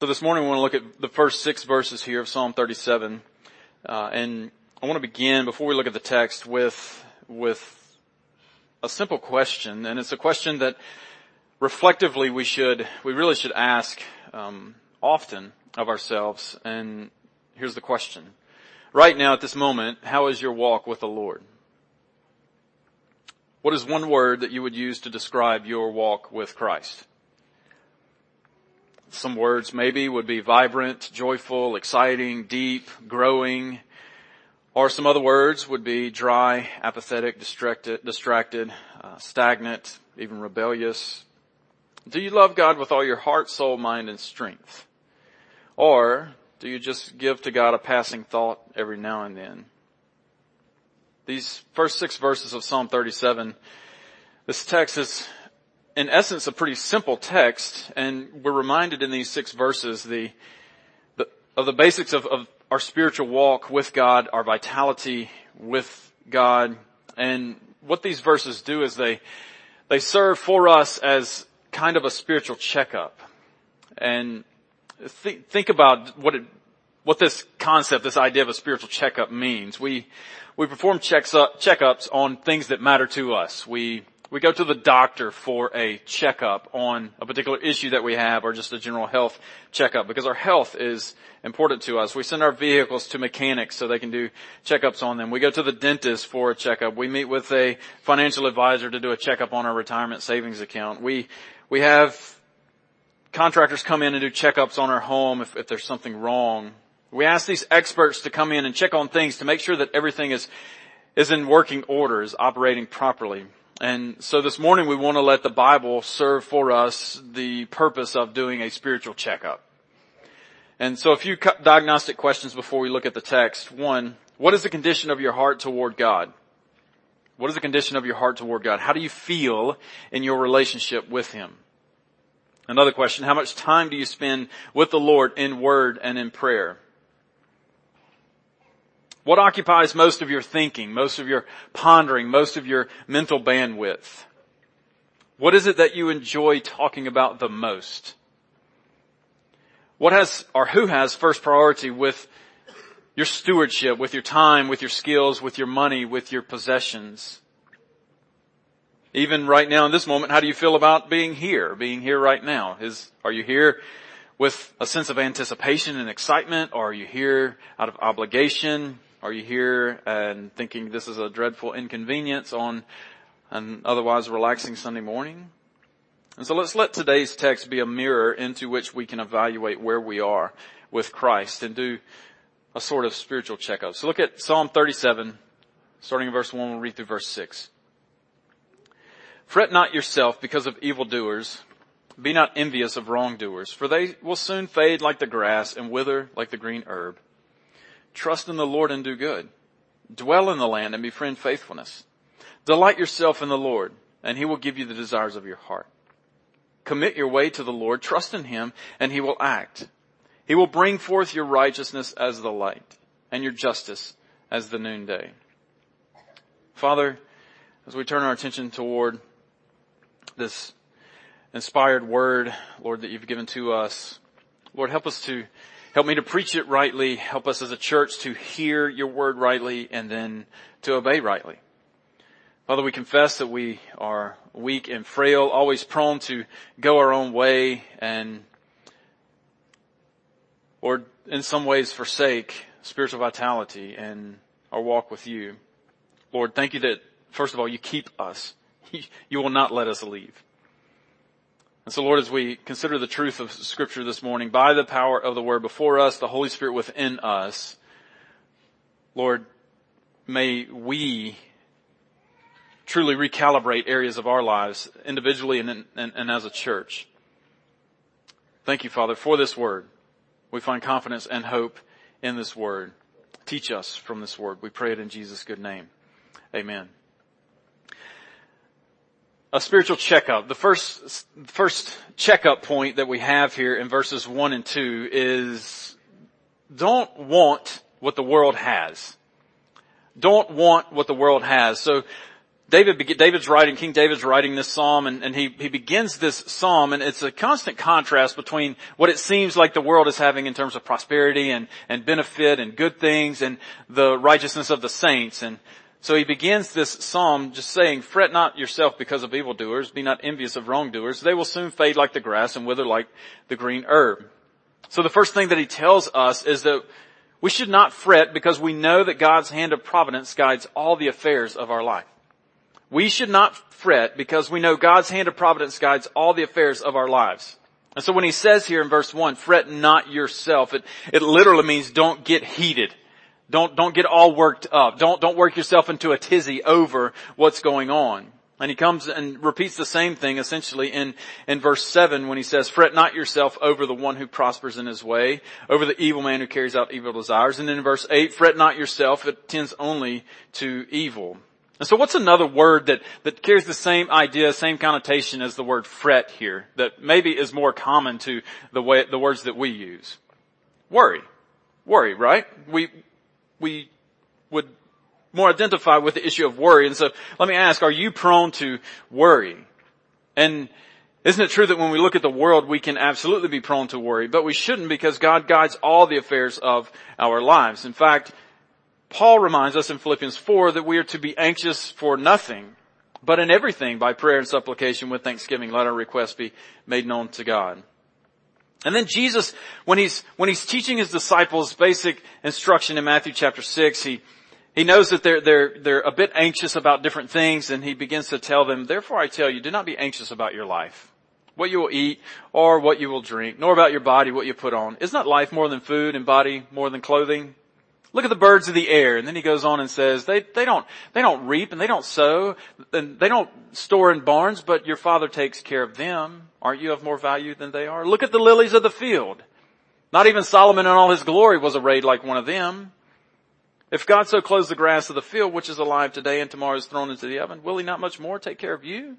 So this morning we want to look at the first six verses here of Psalm 37. Uh, and I want to begin, before we look at the text, with, with a simple question. And it's a question that reflectively we should, we really should ask um, often of ourselves. And here's the question. Right now at this moment, how is your walk with the Lord? What is one word that you would use to describe your walk with Christ? Some words maybe would be vibrant, joyful, exciting, deep, growing, or some other words would be dry, apathetic, distracted, distracted, uh, stagnant, even rebellious. Do you love God with all your heart, soul, mind, and strength? Or do you just give to God a passing thought every now and then? These first six verses of Psalm 37, this text is in essence a pretty simple text and we're reminded in these six verses the, the of the basics of, of our spiritual walk with God, our vitality with God. And what these verses do is they, they serve for us as kind of a spiritual checkup. And th- think about what it, what this concept, this idea of a spiritual checkup means. We, we perform checks up, checkups on things that matter to us. We we go to the doctor for a checkup on a particular issue that we have or just a general health checkup because our health is important to us. We send our vehicles to mechanics so they can do checkups on them. We go to the dentist for a checkup. We meet with a financial advisor to do a checkup on our retirement savings account. We, we have contractors come in and do checkups on our home if, if there's something wrong. We ask these experts to come in and check on things to make sure that everything is, is in working order, is operating properly. And so this morning we want to let the Bible serve for us the purpose of doing a spiritual checkup. And so a few diagnostic questions before we look at the text. One, what is the condition of your heart toward God? What is the condition of your heart toward God? How do you feel in your relationship with Him? Another question, how much time do you spend with the Lord in word and in prayer? What occupies most of your thinking, most of your pondering, most of your mental bandwidth? What is it that you enjoy talking about the most? What has, or who has first priority with your stewardship, with your time, with your skills, with your money, with your possessions? Even right now in this moment, how do you feel about being here, being here right now? Is, are you here with a sense of anticipation and excitement, or are you here out of obligation? Are you here and thinking this is a dreadful inconvenience on an otherwise relaxing Sunday morning? And so let's let today's text be a mirror into which we can evaluate where we are with Christ and do a sort of spiritual checkup. So look at Psalm 37, starting in verse 1, we'll read through verse 6. Fret not yourself because of evildoers. Be not envious of wrongdoers, for they will soon fade like the grass and wither like the green herb. Trust in the Lord and do good. Dwell in the land and befriend faithfulness. Delight yourself in the Lord and he will give you the desires of your heart. Commit your way to the Lord, trust in him and he will act. He will bring forth your righteousness as the light and your justice as the noonday. Father, as we turn our attention toward this inspired word, Lord, that you've given to us, Lord, help us to Help me to preach it rightly. Help us as a church to hear your word rightly and then to obey rightly. Father, we confess that we are weak and frail, always prone to go our own way and, or in some ways forsake spiritual vitality and our walk with you. Lord, thank you that first of all, you keep us. You will not let us leave. And so Lord, as we consider the truth of scripture this morning, by the power of the word before us, the Holy Spirit within us, Lord, may we truly recalibrate areas of our lives individually and, and, and as a church. Thank you, Father, for this word. We find confidence and hope in this word. Teach us from this word. We pray it in Jesus' good name. Amen a spiritual checkup. The first, first checkup point that we have here in verses one and two is don't want what the world has. Don't want what the world has. So David, David's writing, King David's writing this psalm and, and he, he begins this psalm and it's a constant contrast between what it seems like the world is having in terms of prosperity and, and benefit and good things and the righteousness of the saints. And so he begins this psalm just saying, fret not yourself because of evildoers, be not envious of wrongdoers. They will soon fade like the grass and wither like the green herb. So the first thing that he tells us is that we should not fret because we know that God's hand of providence guides all the affairs of our life. We should not fret because we know God's hand of providence guides all the affairs of our lives. And so when he says here in verse one, fret not yourself, it, it literally means don't get heated. Don't, don't get all worked up. Don't, don't work yourself into a tizzy over what's going on. And he comes and repeats the same thing essentially in, in verse 7 when he says, fret not yourself over the one who prospers in his way, over the evil man who carries out evil desires. And then in verse 8, fret not yourself, it tends only to evil. And so what's another word that, that carries the same idea, same connotation as the word fret here, that maybe is more common to the way, the words that we use? Worry. Worry, right? We, we would more identify with the issue of worry. And so let me ask, are you prone to worry? And isn't it true that when we look at the world, we can absolutely be prone to worry, but we shouldn't because God guides all the affairs of our lives. In fact, Paul reminds us in Philippians 4 that we are to be anxious for nothing, but in everything by prayer and supplication with thanksgiving let our requests be made known to God. And then Jesus, when he's, when he's teaching his disciples basic instruction in Matthew chapter 6, he, he knows that they're, they're, they're a bit anxious about different things and he begins to tell them, therefore I tell you, do not be anxious about your life, what you will eat or what you will drink, nor about your body, what you put on. Is not life more than food and body more than clothing? Look at the birds of the air. And then he goes on and says, they, they don't, they don't reap and they don't sow and they don't store in barns, but your father takes care of them. Aren't you of more value than they are? Look at the lilies of the field. Not even Solomon in all his glory was arrayed like one of them. If God so clothes the grass of the field, which is alive today and tomorrow is thrown into the oven, will he not much more take care of you?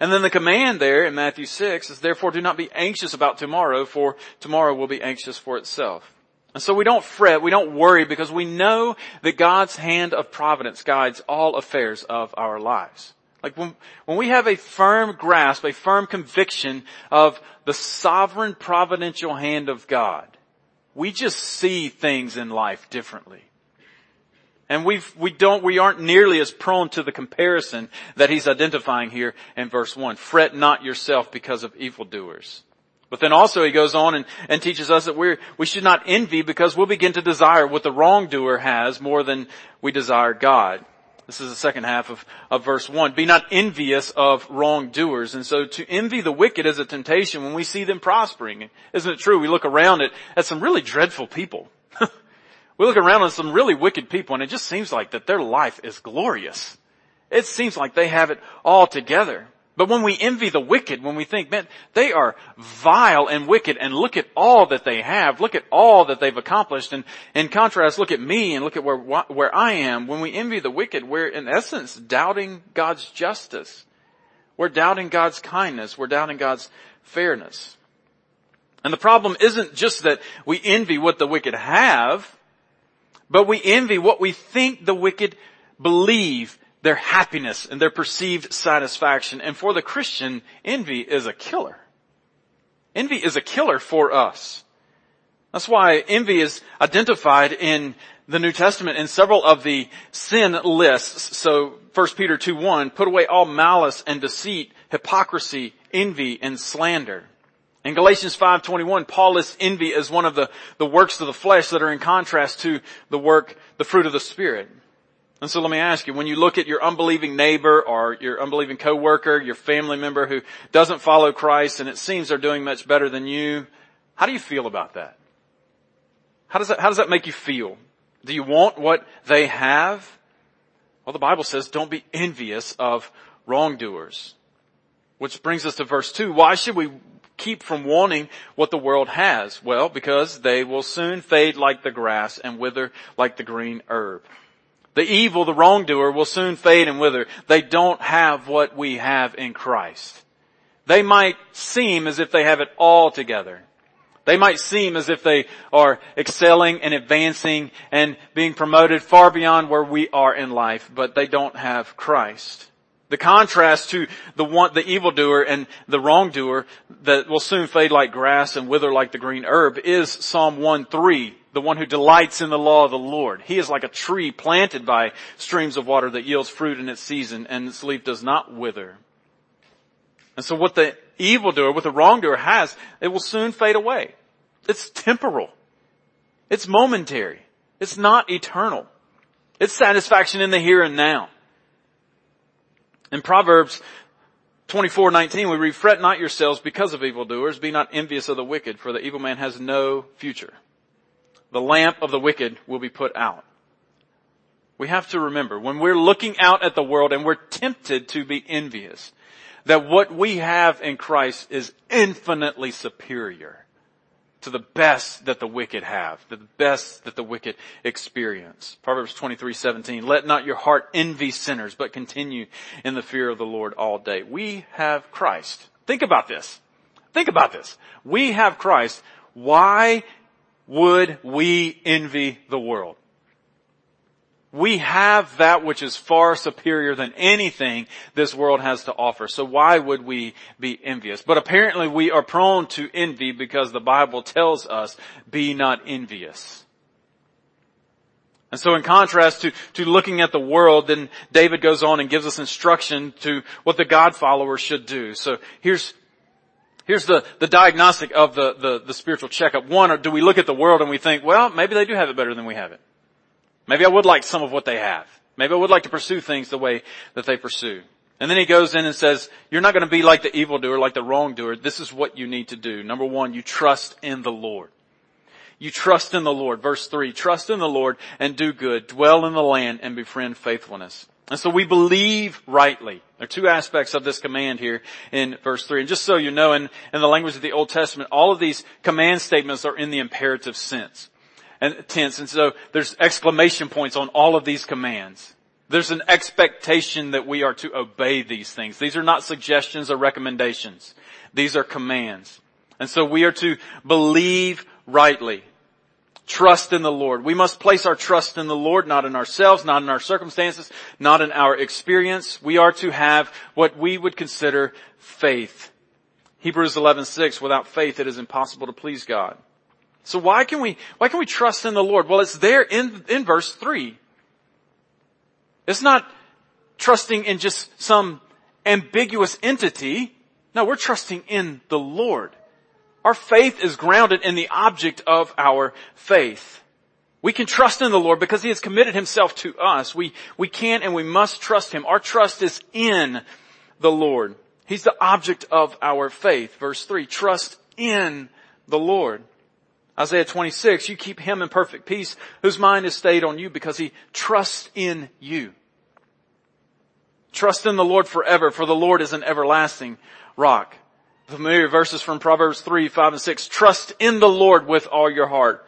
And then the command there in Matthew 6 is therefore do not be anxious about tomorrow, for tomorrow will be anxious for itself. And so we don't fret, we don't worry because we know that God's hand of providence guides all affairs of our lives. Like when, when we have a firm grasp, a firm conviction of the sovereign providential hand of God, we just see things in life differently. And we we don't, we aren't nearly as prone to the comparison that he's identifying here in verse one. Fret not yourself because of evildoers. But then also he goes on and, and teaches us that we we should not envy because we'll begin to desire what the wrongdoer has more than we desire God. This is the second half of, of verse one. Be not envious of wrongdoers. And so to envy the wicked is a temptation when we see them prospering. Isn't it true? We look around at, at some really dreadful people. we look around at some really wicked people and it just seems like that their life is glorious. It seems like they have it all together. But when we envy the wicked, when we think, man, they are vile and wicked and look at all that they have, look at all that they've accomplished and in contrast, look at me and look at where, where I am. When we envy the wicked, we're in essence doubting God's justice. We're doubting God's kindness. We're doubting God's fairness. And the problem isn't just that we envy what the wicked have, but we envy what we think the wicked believe their happiness and their perceived satisfaction. And for the Christian, envy is a killer. Envy is a killer for us. That's why envy is identified in the New Testament in several of the sin lists. So 1 Peter 2 1, put away all malice and deceit, hypocrisy, envy, and slander. In Galatians 5.21, Paul lists envy as one of the, the works of the flesh that are in contrast to the work, the fruit of the Spirit. And so let me ask you, when you look at your unbelieving neighbor or your unbelieving coworker, your family member who doesn't follow Christ and it seems they're doing much better than you, how do you feel about that? How does that, how does that make you feel? Do you want what they have? Well, the Bible says don't be envious of wrongdoers. Which brings us to verse two. Why should we keep from wanting what the world has? Well, because they will soon fade like the grass and wither like the green herb. The evil, the wrongdoer will soon fade and wither. They don't have what we have in Christ. They might seem as if they have it all together. They might seem as if they are excelling and advancing and being promoted far beyond where we are in life, but they don't have Christ. The contrast to the one, the evildoer and the wrongdoer that will soon fade like grass and wither like the green herb is Psalm 1-3, the one who delights in the law of the Lord. He is like a tree planted by streams of water that yields fruit in its season and its leaf does not wither. And so what the evildoer, what the wrongdoer has, it will soon fade away. It's temporal. It's momentary. It's not eternal. It's satisfaction in the here and now. In Proverbs 24:19 we read, "Fret not yourselves because of evildoers, be not envious of the wicked, for the evil man has no future. The lamp of the wicked will be put out." We have to remember, when we're looking out at the world and we're tempted to be envious, that what we have in Christ is infinitely superior to the best that the wicked have, the best that the wicked experience. Proverbs 23, 17, let not your heart envy sinners, but continue in the fear of the Lord all day. We have Christ. Think about this. Think about this. We have Christ. Why would we envy the world? We have that which is far superior than anything this world has to offer. So why would we be envious? But apparently we are prone to envy because the Bible tells us, be not envious. And so in contrast to, to looking at the world, then David goes on and gives us instruction to what the God follower should do. So here's, here's the, the diagnostic of the, the, the spiritual checkup. One, do we look at the world and we think, well, maybe they do have it better than we have it. Maybe I would like some of what they have. Maybe I would like to pursue things the way that they pursue. And then he goes in and says, you're not going to be like the evildoer, like the wrongdoer. This is what you need to do. Number one, you trust in the Lord. You trust in the Lord. Verse three, trust in the Lord and do good. Dwell in the land and befriend faithfulness. And so we believe rightly. There are two aspects of this command here in verse 3. And just so you know, in, in the language of the Old Testament, all of these command statements are in the imperative sense and tense. And so there's exclamation points on all of these commands. There's an expectation that we are to obey these things. These are not suggestions or recommendations. These are commands. And so we are to believe rightly. Trust in the Lord. We must place our trust in the Lord, not in ourselves, not in our circumstances, not in our experience. We are to have what we would consider faith. Hebrews 11:6 without faith it is impossible to please God. So why can we, why can we trust in the Lord? Well, it's there in, in verse three. It's not trusting in just some ambiguous entity. No, we're trusting in the Lord. Our faith is grounded in the object of our faith. We can trust in the Lord because He has committed Himself to us. We, we can and we must trust Him. Our trust is in the Lord. He's the object of our faith. Verse three, trust in the Lord. Isaiah 26, you keep him in perfect peace whose mind is stayed on you because he trusts in you. Trust in the Lord forever for the Lord is an everlasting rock. Familiar verses from Proverbs 3, 5 and 6. Trust in the Lord with all your heart.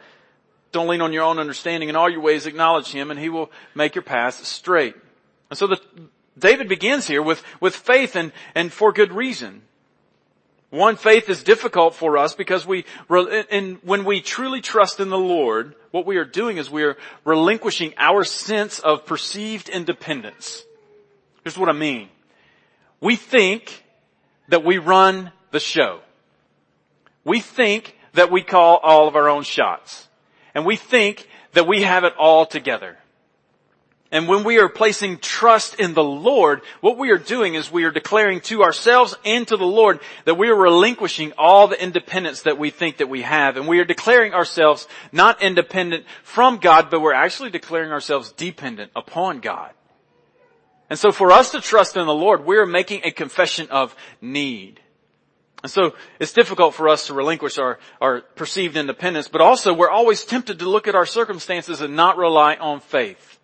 Don't lean on your own understanding. In all your ways acknowledge him and he will make your paths straight. And so the, David begins here with, with faith and, and for good reason. One, faith is difficult for us because we, and when we truly trust in the Lord, what we are doing is we are relinquishing our sense of perceived independence. Here's what I mean. We think that we run the show. We think that we call all of our own shots. And we think that we have it all together. And when we are placing trust in the Lord, what we are doing is we are declaring to ourselves and to the Lord that we are relinquishing all the independence that we think that we have. And we are declaring ourselves not independent from God, but we're actually declaring ourselves dependent upon God. And so for us to trust in the Lord, we are making a confession of need. And so it's difficult for us to relinquish our, our perceived independence, but also we're always tempted to look at our circumstances and not rely on faith.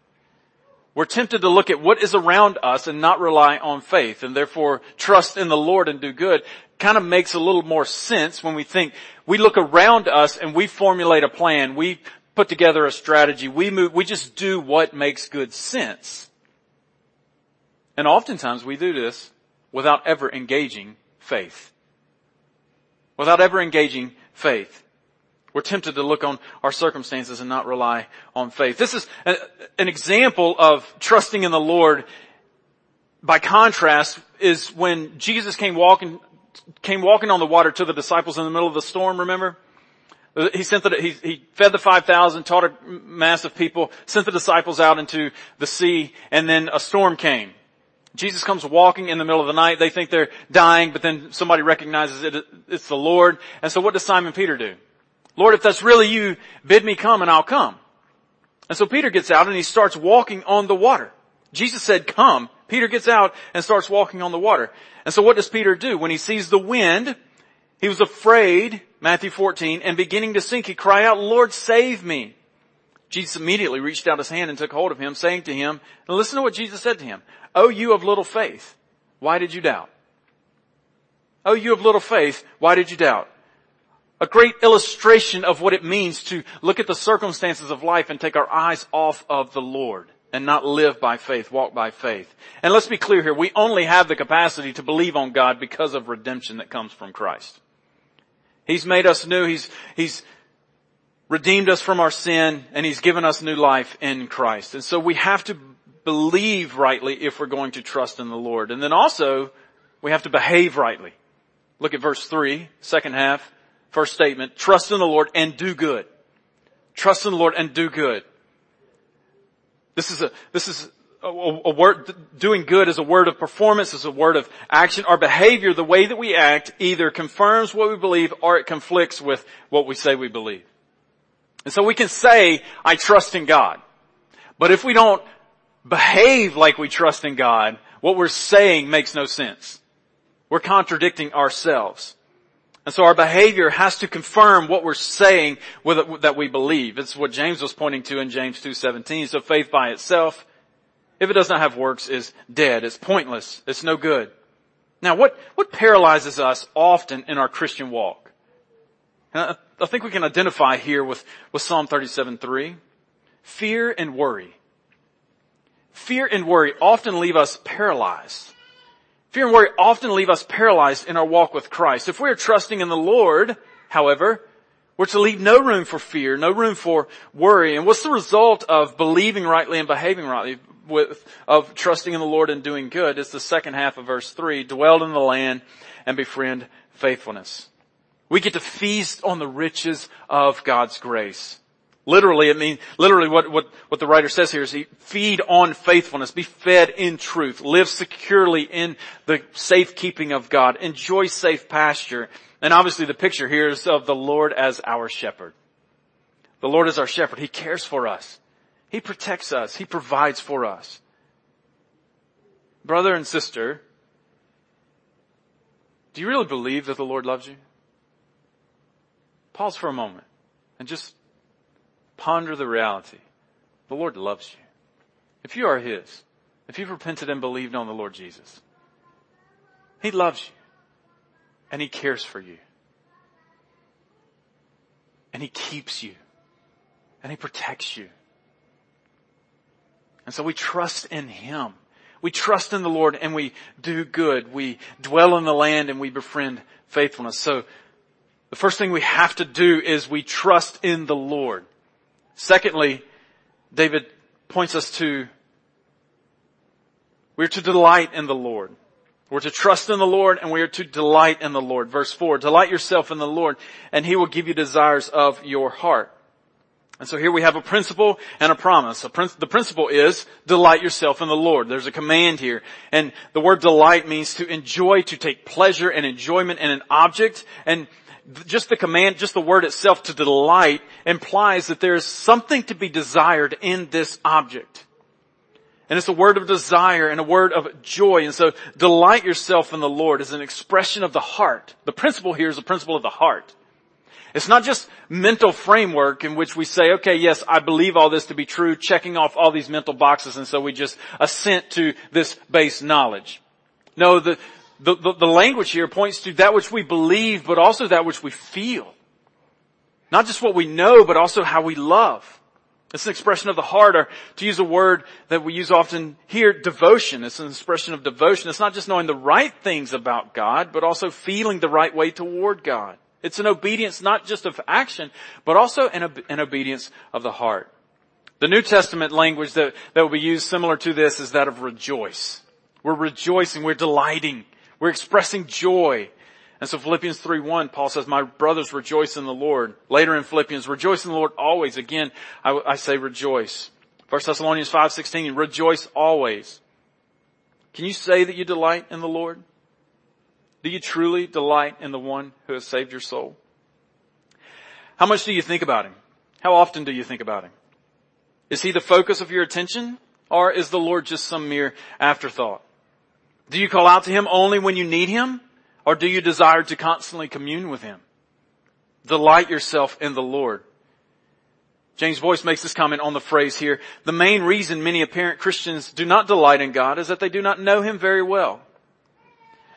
We're tempted to look at what is around us and not rely on faith and therefore trust in the Lord and do good kind of makes a little more sense when we think we look around us and we formulate a plan. We put together a strategy. We move, we just do what makes good sense. And oftentimes we do this without ever engaging faith. Without ever engaging faith. We're tempted to look on our circumstances and not rely on faith. This is a, an example of trusting in the Lord by contrast is when Jesus came walking, came walking on the water to the disciples in the middle of the storm, remember? He sent the, he, he fed the 5,000, taught a mass of people, sent the disciples out into the sea, and then a storm came. Jesus comes walking in the middle of the night. They think they're dying, but then somebody recognizes it, it's the Lord. And so what does Simon Peter do? Lord, if that's really you, bid me come and I'll come. And so Peter gets out and he starts walking on the water. Jesus said, come. Peter gets out and starts walking on the water. And so what does Peter do? When he sees the wind, he was afraid, Matthew 14, and beginning to sink, he cried out, Lord, save me. Jesus immediately reached out his hand and took hold of him, saying to him, and listen to what Jesus said to him, Oh, you of little faith, why did you doubt? Oh, you of little faith, why did you doubt? A great illustration of what it means to look at the circumstances of life and take our eyes off of the Lord and not live by faith, walk by faith. And let's be clear here, we only have the capacity to believe on God because of redemption that comes from Christ. He's made us new, He's, He's redeemed us from our sin, and He's given us new life in Christ. And so we have to believe rightly if we're going to trust in the Lord. And then also, we have to behave rightly. Look at verse 3, second half, first statement, trust in the Lord and do good. Trust in the Lord and do good. This is a, this is a, a, word, doing good is a word of performance, is a word of action. Our behavior, the way that we act, either confirms what we believe or it conflicts with what we say we believe. And so we can say, I trust in God. But if we don't behave like we trust in God, what we're saying makes no sense. We're contradicting ourselves. And so our behavior has to confirm what we're saying with, that we believe. It's what James was pointing to in James 2.17. So faith by itself, if it does not have works, is dead. It's pointless. It's no good. Now what, what paralyzes us often in our Christian walk? I think we can identify here with, with Psalm 37.3. Fear and worry. Fear and worry often leave us paralyzed. Fear and worry often leave us paralyzed in our walk with Christ. If we're trusting in the Lord, however, we're to leave no room for fear, no room for worry. And what's the result of believing rightly and behaving rightly with, of trusting in the Lord and doing good? It's the second half of verse three, dwell in the land and befriend faithfulness. We get to feast on the riches of God's grace. Literally, it means, literally what, what, what the writer says here is he feed on faithfulness, be fed in truth, live securely in the safekeeping of God, enjoy safe pasture. And obviously the picture here is of the Lord as our shepherd. The Lord is our shepherd. He cares for us. He protects us. He provides for us. Brother and sister, do you really believe that the Lord loves you? Pause for a moment and just ponder the reality. The Lord loves you. If you are His, if you've repented and believed on the Lord Jesus, He loves you and He cares for you and He keeps you and He protects you. And so we trust in Him. We trust in the Lord and we do good. We dwell in the land and we befriend faithfulness. So the first thing we have to do is we trust in the Lord. Secondly, David points us to we're to delight in the Lord. We're to trust in the Lord and we are to delight in the Lord. Verse 4, delight yourself in the Lord and He will give you desires of your heart. And so here we have a principle and a promise. A prin- the principle is delight yourself in the Lord. There's a command here. And the word delight means to enjoy, to take pleasure and enjoyment in an object. And just the command, just the word itself to delight implies that there is something to be desired in this object. And it's a word of desire and a word of joy. And so delight yourself in the Lord is an expression of the heart. The principle here is a principle of the heart. It's not just mental framework in which we say, okay, yes, I believe all this to be true, checking off all these mental boxes and so we just assent to this base knowledge. No, the, the, the, the language here points to that which we believe, but also that which we feel. Not just what we know, but also how we love. It's an expression of the heart, or to use a word that we use often here, devotion. It's an expression of devotion. It's not just knowing the right things about God, but also feeling the right way toward God. It's an obedience not just of action, but also an, an obedience of the heart. The New Testament language that, that will be used similar to this is that of rejoice. We're rejoicing. We're delighting. We're expressing joy. And so Philippians 3 1, Paul says, my brothers rejoice in the Lord. Later in Philippians, rejoice in the Lord always. Again, I, I say rejoice. 1 Thessalonians 5 16, rejoice always. Can you say that you delight in the Lord? Do you truly delight in the one who has saved your soul? How much do you think about him? How often do you think about him? Is he the focus of your attention or is the Lord just some mere afterthought? Do you call out to him only when you need him or do you desire to constantly commune with him? Delight yourself in the Lord. James Boice makes this comment on the phrase here. The main reason many apparent Christians do not delight in God is that they do not know Him very well.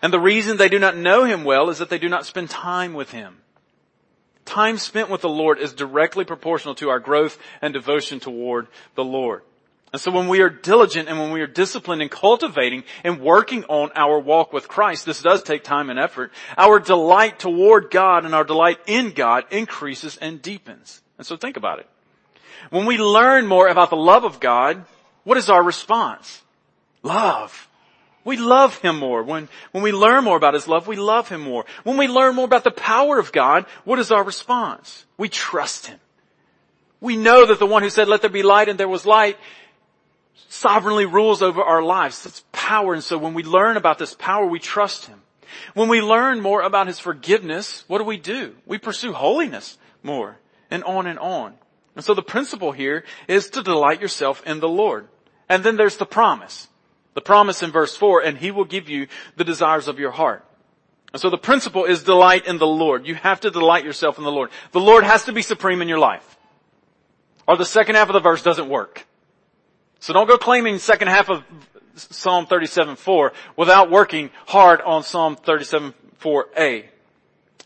And the reason they do not know Him well is that they do not spend time with Him. Time spent with the Lord is directly proportional to our growth and devotion toward the Lord. And so when we are diligent and when we are disciplined in cultivating and working on our walk with Christ, this does take time and effort, our delight toward God and our delight in God increases and deepens. And so think about it. When we learn more about the love of God, what is our response? Love. We love Him more. When, when we learn more about His love, we love Him more. When we learn more about the power of God, what is our response? We trust Him. We know that the one who said, let there be light and there was light, sovereignly rules over our lives. That's power. And so when we learn about this power, we trust Him. When we learn more about His forgiveness, what do we do? We pursue holiness more and on and on. And so the principle here is to delight yourself in the Lord. And then there's the promise. The promise in verse four, and he will give you the desires of your heart. And so the principle is delight in the Lord. You have to delight yourself in the Lord. The Lord has to be supreme in your life. Or the second half of the verse doesn't work. So don't go claiming second half of Psalm 37 4 without working hard on Psalm 37 4a.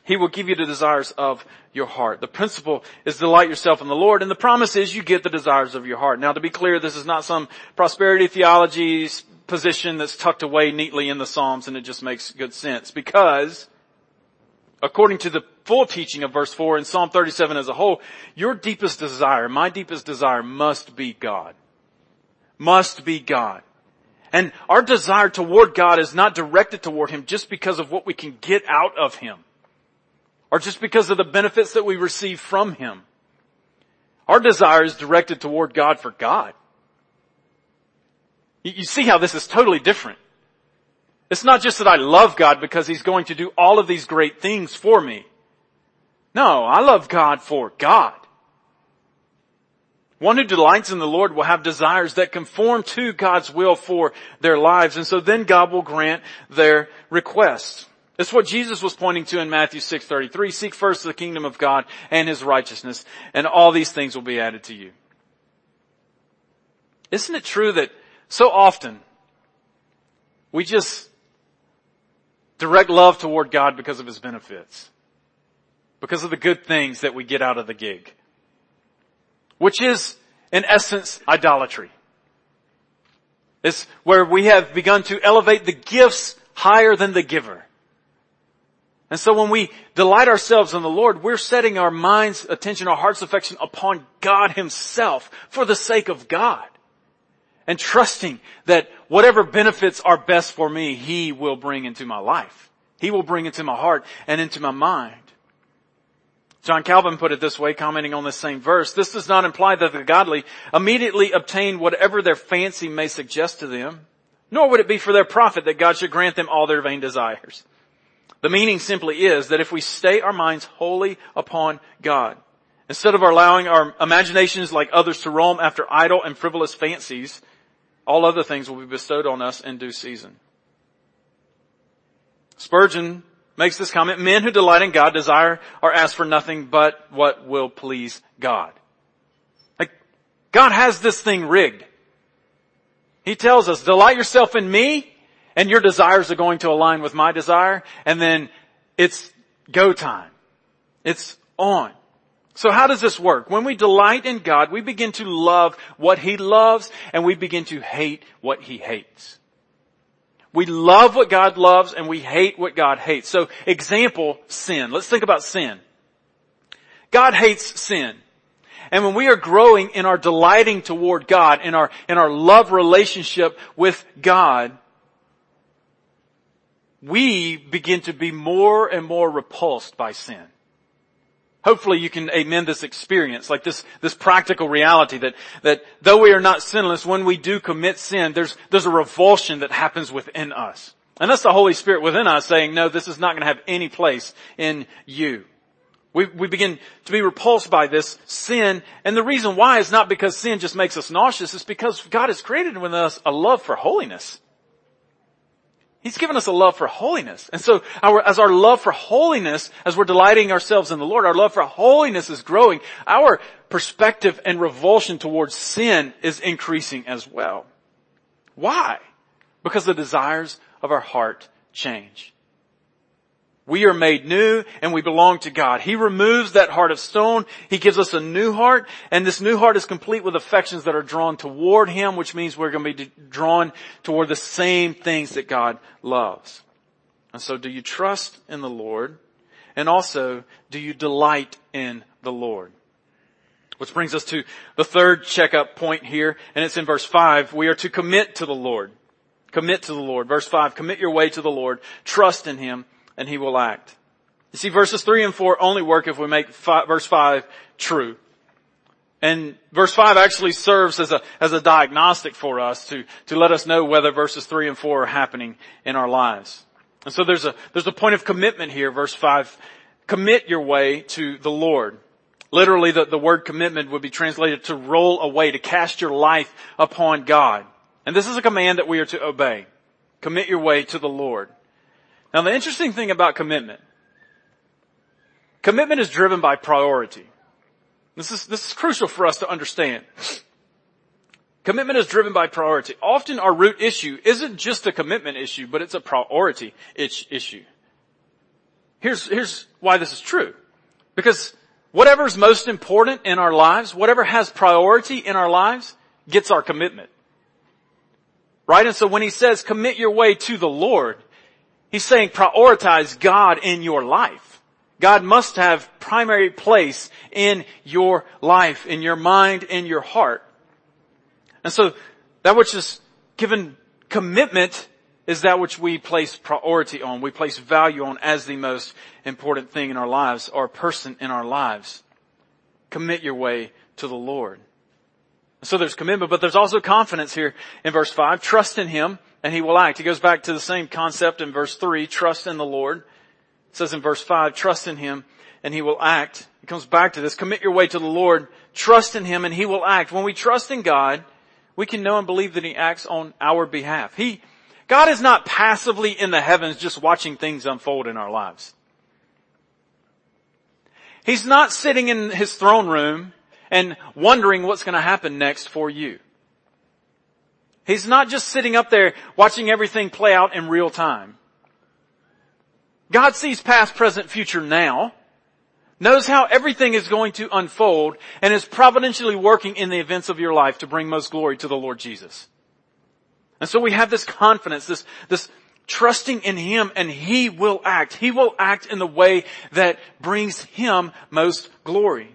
He will give you the desires of your heart. The principle is delight yourself in the Lord and the promise is you get the desires of your heart. Now to be clear, this is not some prosperity theology position that's tucked away neatly in the Psalms and it just makes good sense because according to the full teaching of verse 4 in Psalm 37 as a whole, your deepest desire, my deepest desire must be God. Must be God. And our desire toward God is not directed toward Him just because of what we can get out of Him or just because of the benefits that we receive from Him. Our desire is directed toward God for God. You see how this is totally different. It's not just that I love God because He's going to do all of these great things for me. No, I love God for God. One who delights in the Lord will have desires that conform to God's will for their lives, and so then God will grant their requests. That's what Jesus was pointing to in Matthew 6:33. Seek first the kingdom of God and his righteousness, and all these things will be added to you. Isn't it true that so often we just direct love toward God because of his benefits? Because of the good things that we get out of the gig. Which is, in essence, idolatry. It's where we have begun to elevate the gifts higher than the giver. And so when we delight ourselves in the Lord, we're setting our mind's attention, our heart's affection upon God himself for the sake of God. And trusting that whatever benefits are best for me, He will bring into my life. He will bring into my heart and into my mind. John Calvin put it this way, commenting on this same verse. This does not imply that the godly immediately obtain whatever their fancy may suggest to them, nor would it be for their profit that God should grant them all their vain desires. The meaning simply is that if we stay our minds wholly upon God, instead of allowing our imaginations like others to roam after idle and frivolous fancies, all other things will be bestowed on us in due season. Spurgeon makes this comment, men who delight in God desire or ask for nothing but what will please God. Like, God has this thing rigged. He tells us, delight yourself in me and your desires are going to align with my desire and then it's go time. It's on. So how does this work? When we delight in God, we begin to love what He loves and we begin to hate what He hates. We love what God loves and we hate what God hates. So example, sin. Let's think about sin. God hates sin. And when we are growing in our delighting toward God, in our, in our love relationship with God, we begin to be more and more repulsed by sin. Hopefully you can amen this experience, like this, this practical reality that, that though we are not sinless, when we do commit sin, there's, there's a revulsion that happens within us. And that's the Holy Spirit within us saying, no, this is not going to have any place in you. We, we begin to be repulsed by this sin, and the reason why is not because sin just makes us nauseous, it's because God has created within us a love for holiness. He's given us a love for holiness. And so our, as our love for holiness, as we're delighting ourselves in the Lord, our love for holiness is growing. Our perspective and revulsion towards sin is increasing as well. Why? Because the desires of our heart change. We are made new and we belong to God. He removes that heart of stone. He gives us a new heart and this new heart is complete with affections that are drawn toward Him, which means we're going to be drawn toward the same things that God loves. And so do you trust in the Lord? And also, do you delight in the Lord? Which brings us to the third checkup point here, and it's in verse 5. We are to commit to the Lord. Commit to the Lord. Verse 5, commit your way to the Lord. Trust in Him and he will act. You see, verses three and four only work if we make five, verse five true. And verse five actually serves as a, as a diagnostic for us to, to let us know whether verses three and four are happening in our lives. And so there's a, there's a point of commitment here, verse five. Commit your way to the Lord. Literally the, the word commitment would be translated to roll away, to cast your life upon God. And this is a command that we are to obey. Commit your way to the Lord. Now the interesting thing about commitment, commitment is driven by priority. This is, this is crucial for us to understand. Commitment is driven by priority. Often our root issue isn't just a commitment issue, but it's a priority issue. Here's, here's why this is true. Because whatever's most important in our lives, whatever has priority in our lives, gets our commitment. Right? And so when he says commit your way to the Lord, He's saying prioritize God in your life. God must have primary place in your life, in your mind, in your heart. And so that which is given commitment is that which we place priority on, we place value on as the most important thing in our lives or person in our lives. Commit your way to the Lord. So there's commitment, but there's also confidence here in verse 5. Trust in Him and He will act. He goes back to the same concept in verse 3, trust in the Lord. It says in verse 5, trust in Him and He will act. He comes back to this, commit your way to the Lord, trust in Him and He will act. When we trust in God, we can know and believe that He acts on our behalf. He, God is not passively in the heavens just watching things unfold in our lives. He's not sitting in His throne room and wondering what's going to happen next for you. He's not just sitting up there watching everything play out in real time. God sees past, present, future now, knows how everything is going to unfold, and is providentially working in the events of your life to bring most glory to the Lord Jesus. And so we have this confidence, this, this trusting in Him and He will act. He will act in the way that brings Him most glory.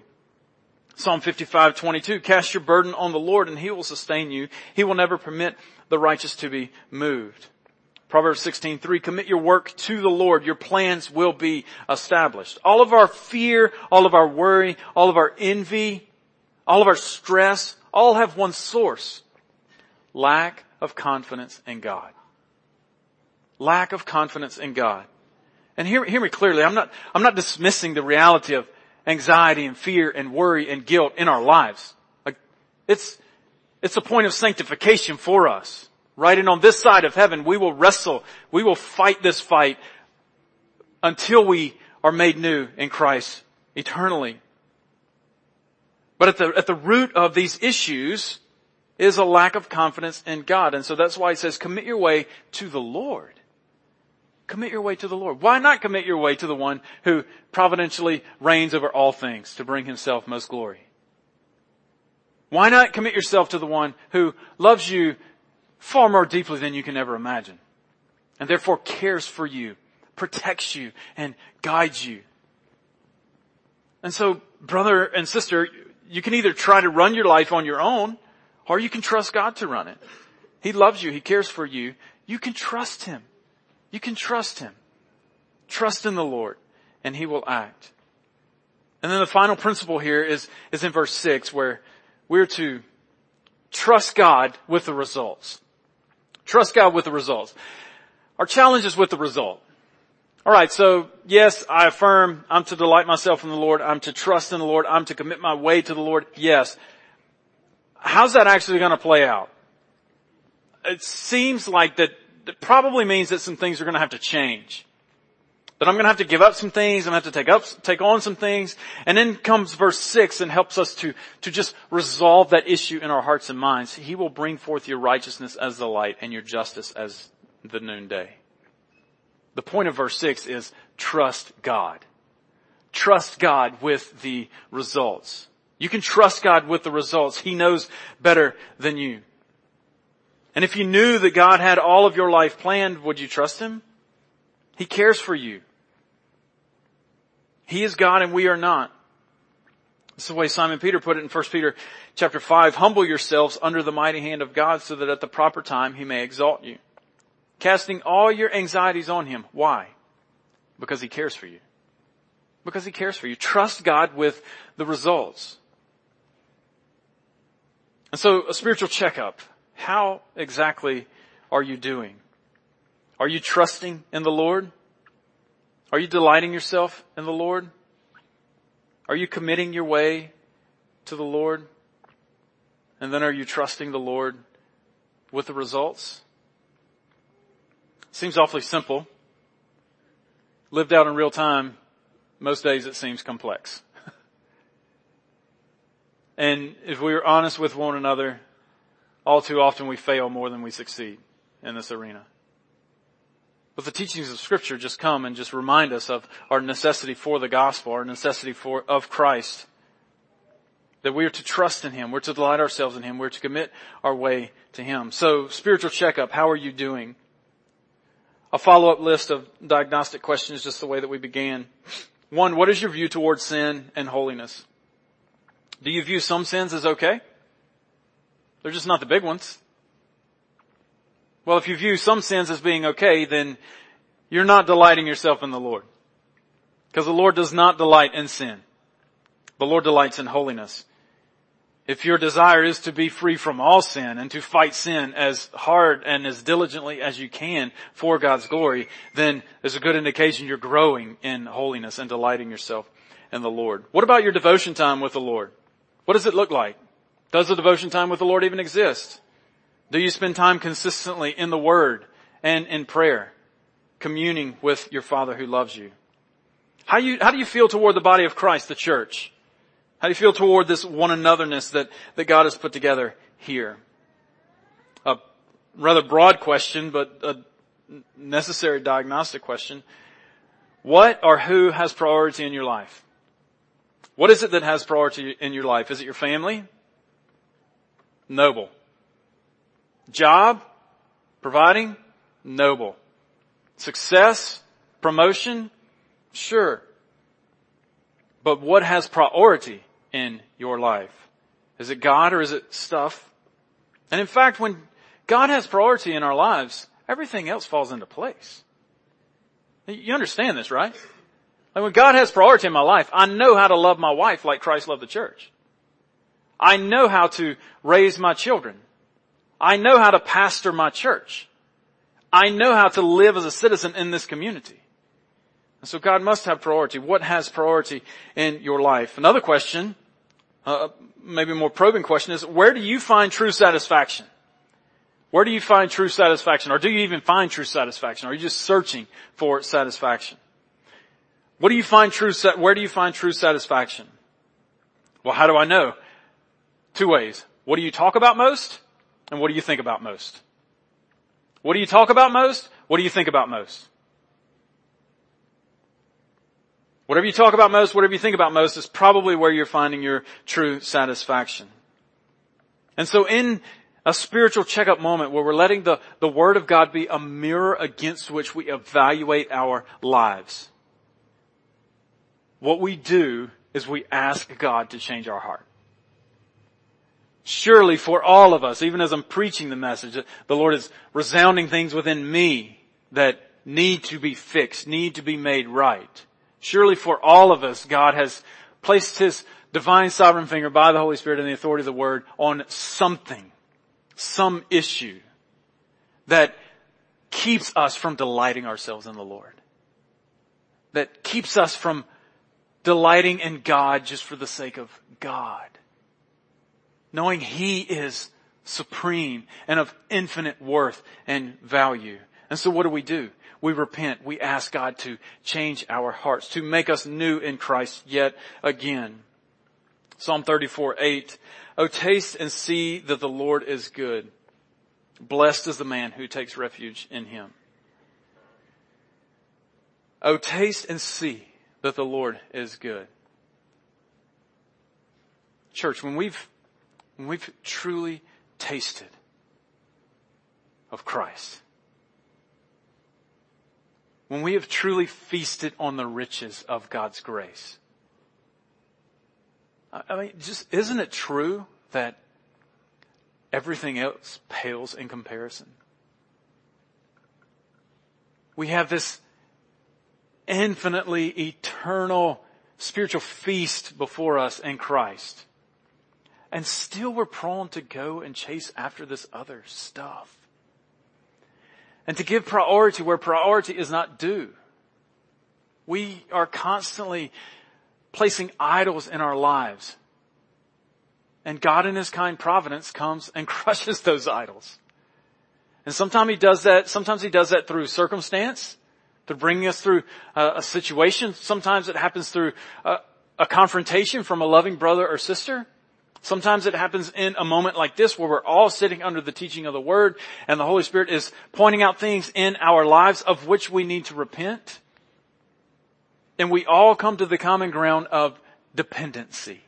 Psalm 55, 22, cast your burden on the Lord and He will sustain you. He will never permit the righteous to be moved. Proverbs 16, 3, commit your work to the Lord. Your plans will be established. All of our fear, all of our worry, all of our envy, all of our stress, all have one source. Lack of confidence in God. Lack of confidence in God. And hear, hear me clearly, I'm not, I'm not dismissing the reality of anxiety and fear and worry and guilt in our lives. Like, it's, it's a point of sanctification for us. Right? And on this side of heaven, we will wrestle, we will fight this fight until we are made new in Christ eternally. But at the, at the root of these issues is a lack of confidence in God. And so that's why he says, commit your way to the Lord. Commit your way to the Lord. Why not commit your way to the one who providentially reigns over all things to bring himself most glory? Why not commit yourself to the one who loves you far more deeply than you can ever imagine and therefore cares for you, protects you, and guides you? And so, brother and sister, you can either try to run your life on your own or you can trust God to run it. He loves you. He cares for you. You can trust Him. You can trust Him. Trust in the Lord and He will act. And then the final principle here is, is in verse six where we're to trust God with the results. Trust God with the results. Our challenge is with the result. Alright, so yes, I affirm I'm to delight myself in the Lord, I'm to trust in the Lord, I'm to commit my way to the Lord, yes. How's that actually gonna play out? It seems like that it probably means that some things are gonna have to change. That I'm gonna have to give up some things, I'm gonna have to take up, take on some things, and then comes verse six and helps us to, to just resolve that issue in our hearts and minds. He will bring forth your righteousness as the light and your justice as the noonday. The point of verse 6 is trust God. Trust God with the results. You can trust God with the results. He knows better than you. And if you knew that God had all of your life planned, would you trust Him? He cares for you. He is God and we are not. Is the way Simon Peter put it in 1 Peter chapter 5. Humble yourselves under the mighty hand of God so that at the proper time He may exalt you casting all your anxieties on Him. Why? Because He cares for you. Because He cares for you. Trust God with the results. And so a spiritual checkup. How exactly are you doing? Are you trusting in the Lord? Are you delighting yourself in the Lord? Are you committing your way to the Lord? And then are you trusting the Lord with the results? Seems awfully simple. Lived out in real time, most days it seems complex. and if we are honest with one another, all too often we fail more than we succeed in this arena. But the teachings of scripture just come and just remind us of our necessity for the gospel, our necessity for, of Christ. That we are to trust in Him, we're to delight ourselves in Him, we're to commit our way to Him. So spiritual checkup, how are you doing? a follow-up list of diagnostic questions just the way that we began. One, what is your view towards sin and holiness? Do you view some sins as okay? They're just not the big ones. Well, if you view some sins as being okay, then you're not delighting yourself in the Lord. Because the Lord does not delight in sin. The Lord delights in holiness. If your desire is to be free from all sin and to fight sin as hard and as diligently as you can for God's glory, then there's a good indication you're growing in holiness and delighting yourself in the Lord. What about your devotion time with the Lord? What does it look like? Does the devotion time with the Lord even exist? Do you spend time consistently in the Word and in prayer, communing with your Father who loves you? How, you, how do you feel toward the body of Christ, the church? How do you feel toward this one anotherness that, that God has put together here? A rather broad question, but a necessary diagnostic question. What or who has priority in your life? What is it that has priority in your life? Is it your family? Noble. Job? Providing? Noble. Success? Promotion? Sure. But what has priority in your life? Is it God or is it stuff? And in fact, when God has priority in our lives, everything else falls into place. You understand this, right? Like when God has priority in my life, I know how to love my wife like Christ loved the church. I know how to raise my children. I know how to pastor my church. I know how to live as a citizen in this community. And so God must have priority. What has priority in your life? Another question, uh, maybe a more probing question is, where do you find true satisfaction? Where do you find true satisfaction? Or do you even find true satisfaction? Are you just searching for satisfaction? What do you find true, where do you find true satisfaction? Well, how do I know? Two ways. What do you talk about most? And what do you think about most? What do you talk about most? What do you think about most? Whatever you talk about most, whatever you think about most is probably where you're finding your true satisfaction. And so in a spiritual checkup moment where we're letting the, the Word of God be a mirror against which we evaluate our lives, what we do is we ask God to change our heart. Surely for all of us, even as I'm preaching the message, the Lord is resounding things within me that need to be fixed, need to be made right. Surely for all of us, God has placed His divine sovereign finger by the Holy Spirit and the authority of the Word on something, some issue that keeps us from delighting ourselves in the Lord. That keeps us from delighting in God just for the sake of God. Knowing He is supreme and of infinite worth and value. And so what do we do? We repent. We ask God to change our hearts, to make us new in Christ yet again. Psalm 34, 8. Oh, taste and see that the Lord is good. Blessed is the man who takes refuge in him. Oh, taste and see that the Lord is good. Church, when we've, when we've truly tasted of Christ, when we have truly feasted on the riches of God's grace, I mean, just, isn't it true that everything else pales in comparison? We have this infinitely eternal spiritual feast before us in Christ. And still we're prone to go and chase after this other stuff. And to give priority where priority is not due. We are constantly placing idols in our lives. And God in His kind providence comes and crushes those idols. And sometimes He does that, sometimes He does that through circumstance, through bringing us through a, a situation. Sometimes it happens through a, a confrontation from a loving brother or sister. Sometimes it happens in a moment like this where we're all sitting under the teaching of the Word and the Holy Spirit is pointing out things in our lives of which we need to repent. And we all come to the common ground of dependency.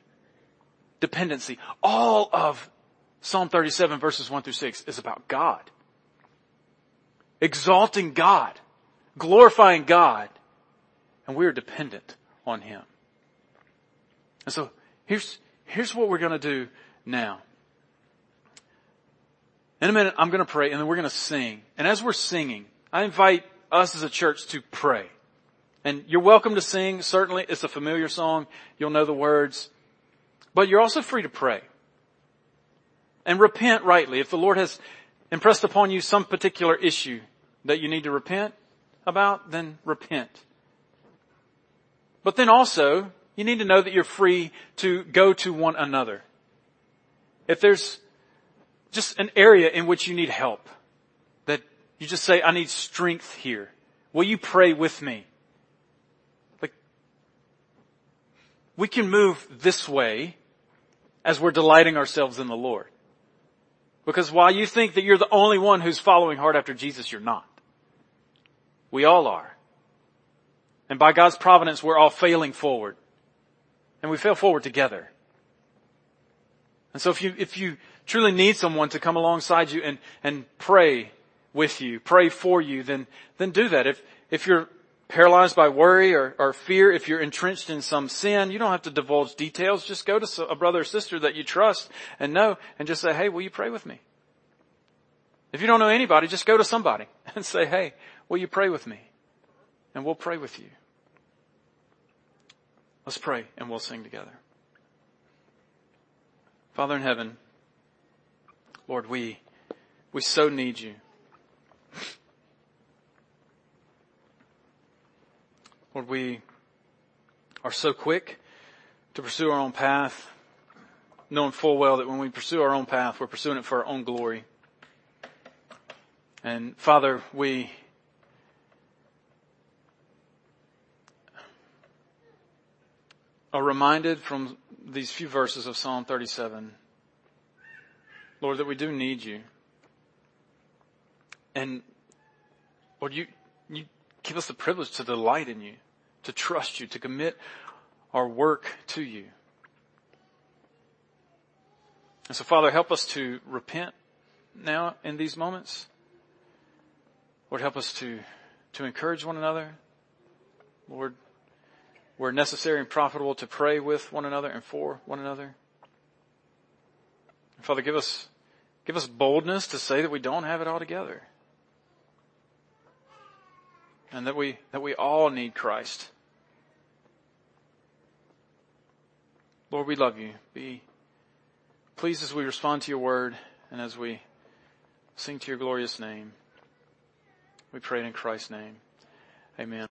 Dependency. All of Psalm 37 verses 1 through 6 is about God. Exalting God. Glorifying God. And we are dependent on Him. And so here's, here's what we're going to do now. In a minute, I'm going to pray and then we're going to sing. And as we're singing, I invite us as a church to pray. And you're welcome to sing. Certainly it's a familiar song. You'll know the words. But you're also free to pray. And repent rightly. If the Lord has impressed upon you some particular issue that you need to repent about, then repent. But then also, you need to know that you're free to go to one another. If there's just an area in which you need help, that you just say, I need strength here. Will you pray with me? Like, we can move this way as we're delighting ourselves in the Lord. Because while you think that you're the only one who's following hard after Jesus, you're not. We all are. And by God's providence, we're all failing forward. And we fail forward together. And so if you, if you truly need someone to come alongside you and, and pray with you, pray for you, then, then do that. If, if you're paralyzed by worry or, or, fear, if you're entrenched in some sin, you don't have to divulge details. Just go to a brother or sister that you trust and know and just say, hey, will you pray with me? If you don't know anybody, just go to somebody and say, hey, will you pray with me? And we'll pray with you. Let's pray and we'll sing together. Father in heaven, Lord, we, we so need you. Lord, we are so quick to pursue our own path, knowing full well that when we pursue our own path, we're pursuing it for our own glory. And Father, we are reminded from these few verses of Psalm 37, Lord, that we do need you. And Lord, you, you give us the privilege to delight in you to trust you, to commit our work to you. And so Father, help us to repent now in these moments. Lord, help us to, to encourage one another. Lord, where necessary and profitable to pray with one another and for one another. Father, give us, give us boldness to say that we don't have it all together. and that we, that we all need Christ. Lord, we love you. Be pleased as we respond to your word and as we sing to your glorious name. We pray in Christ's name. Amen.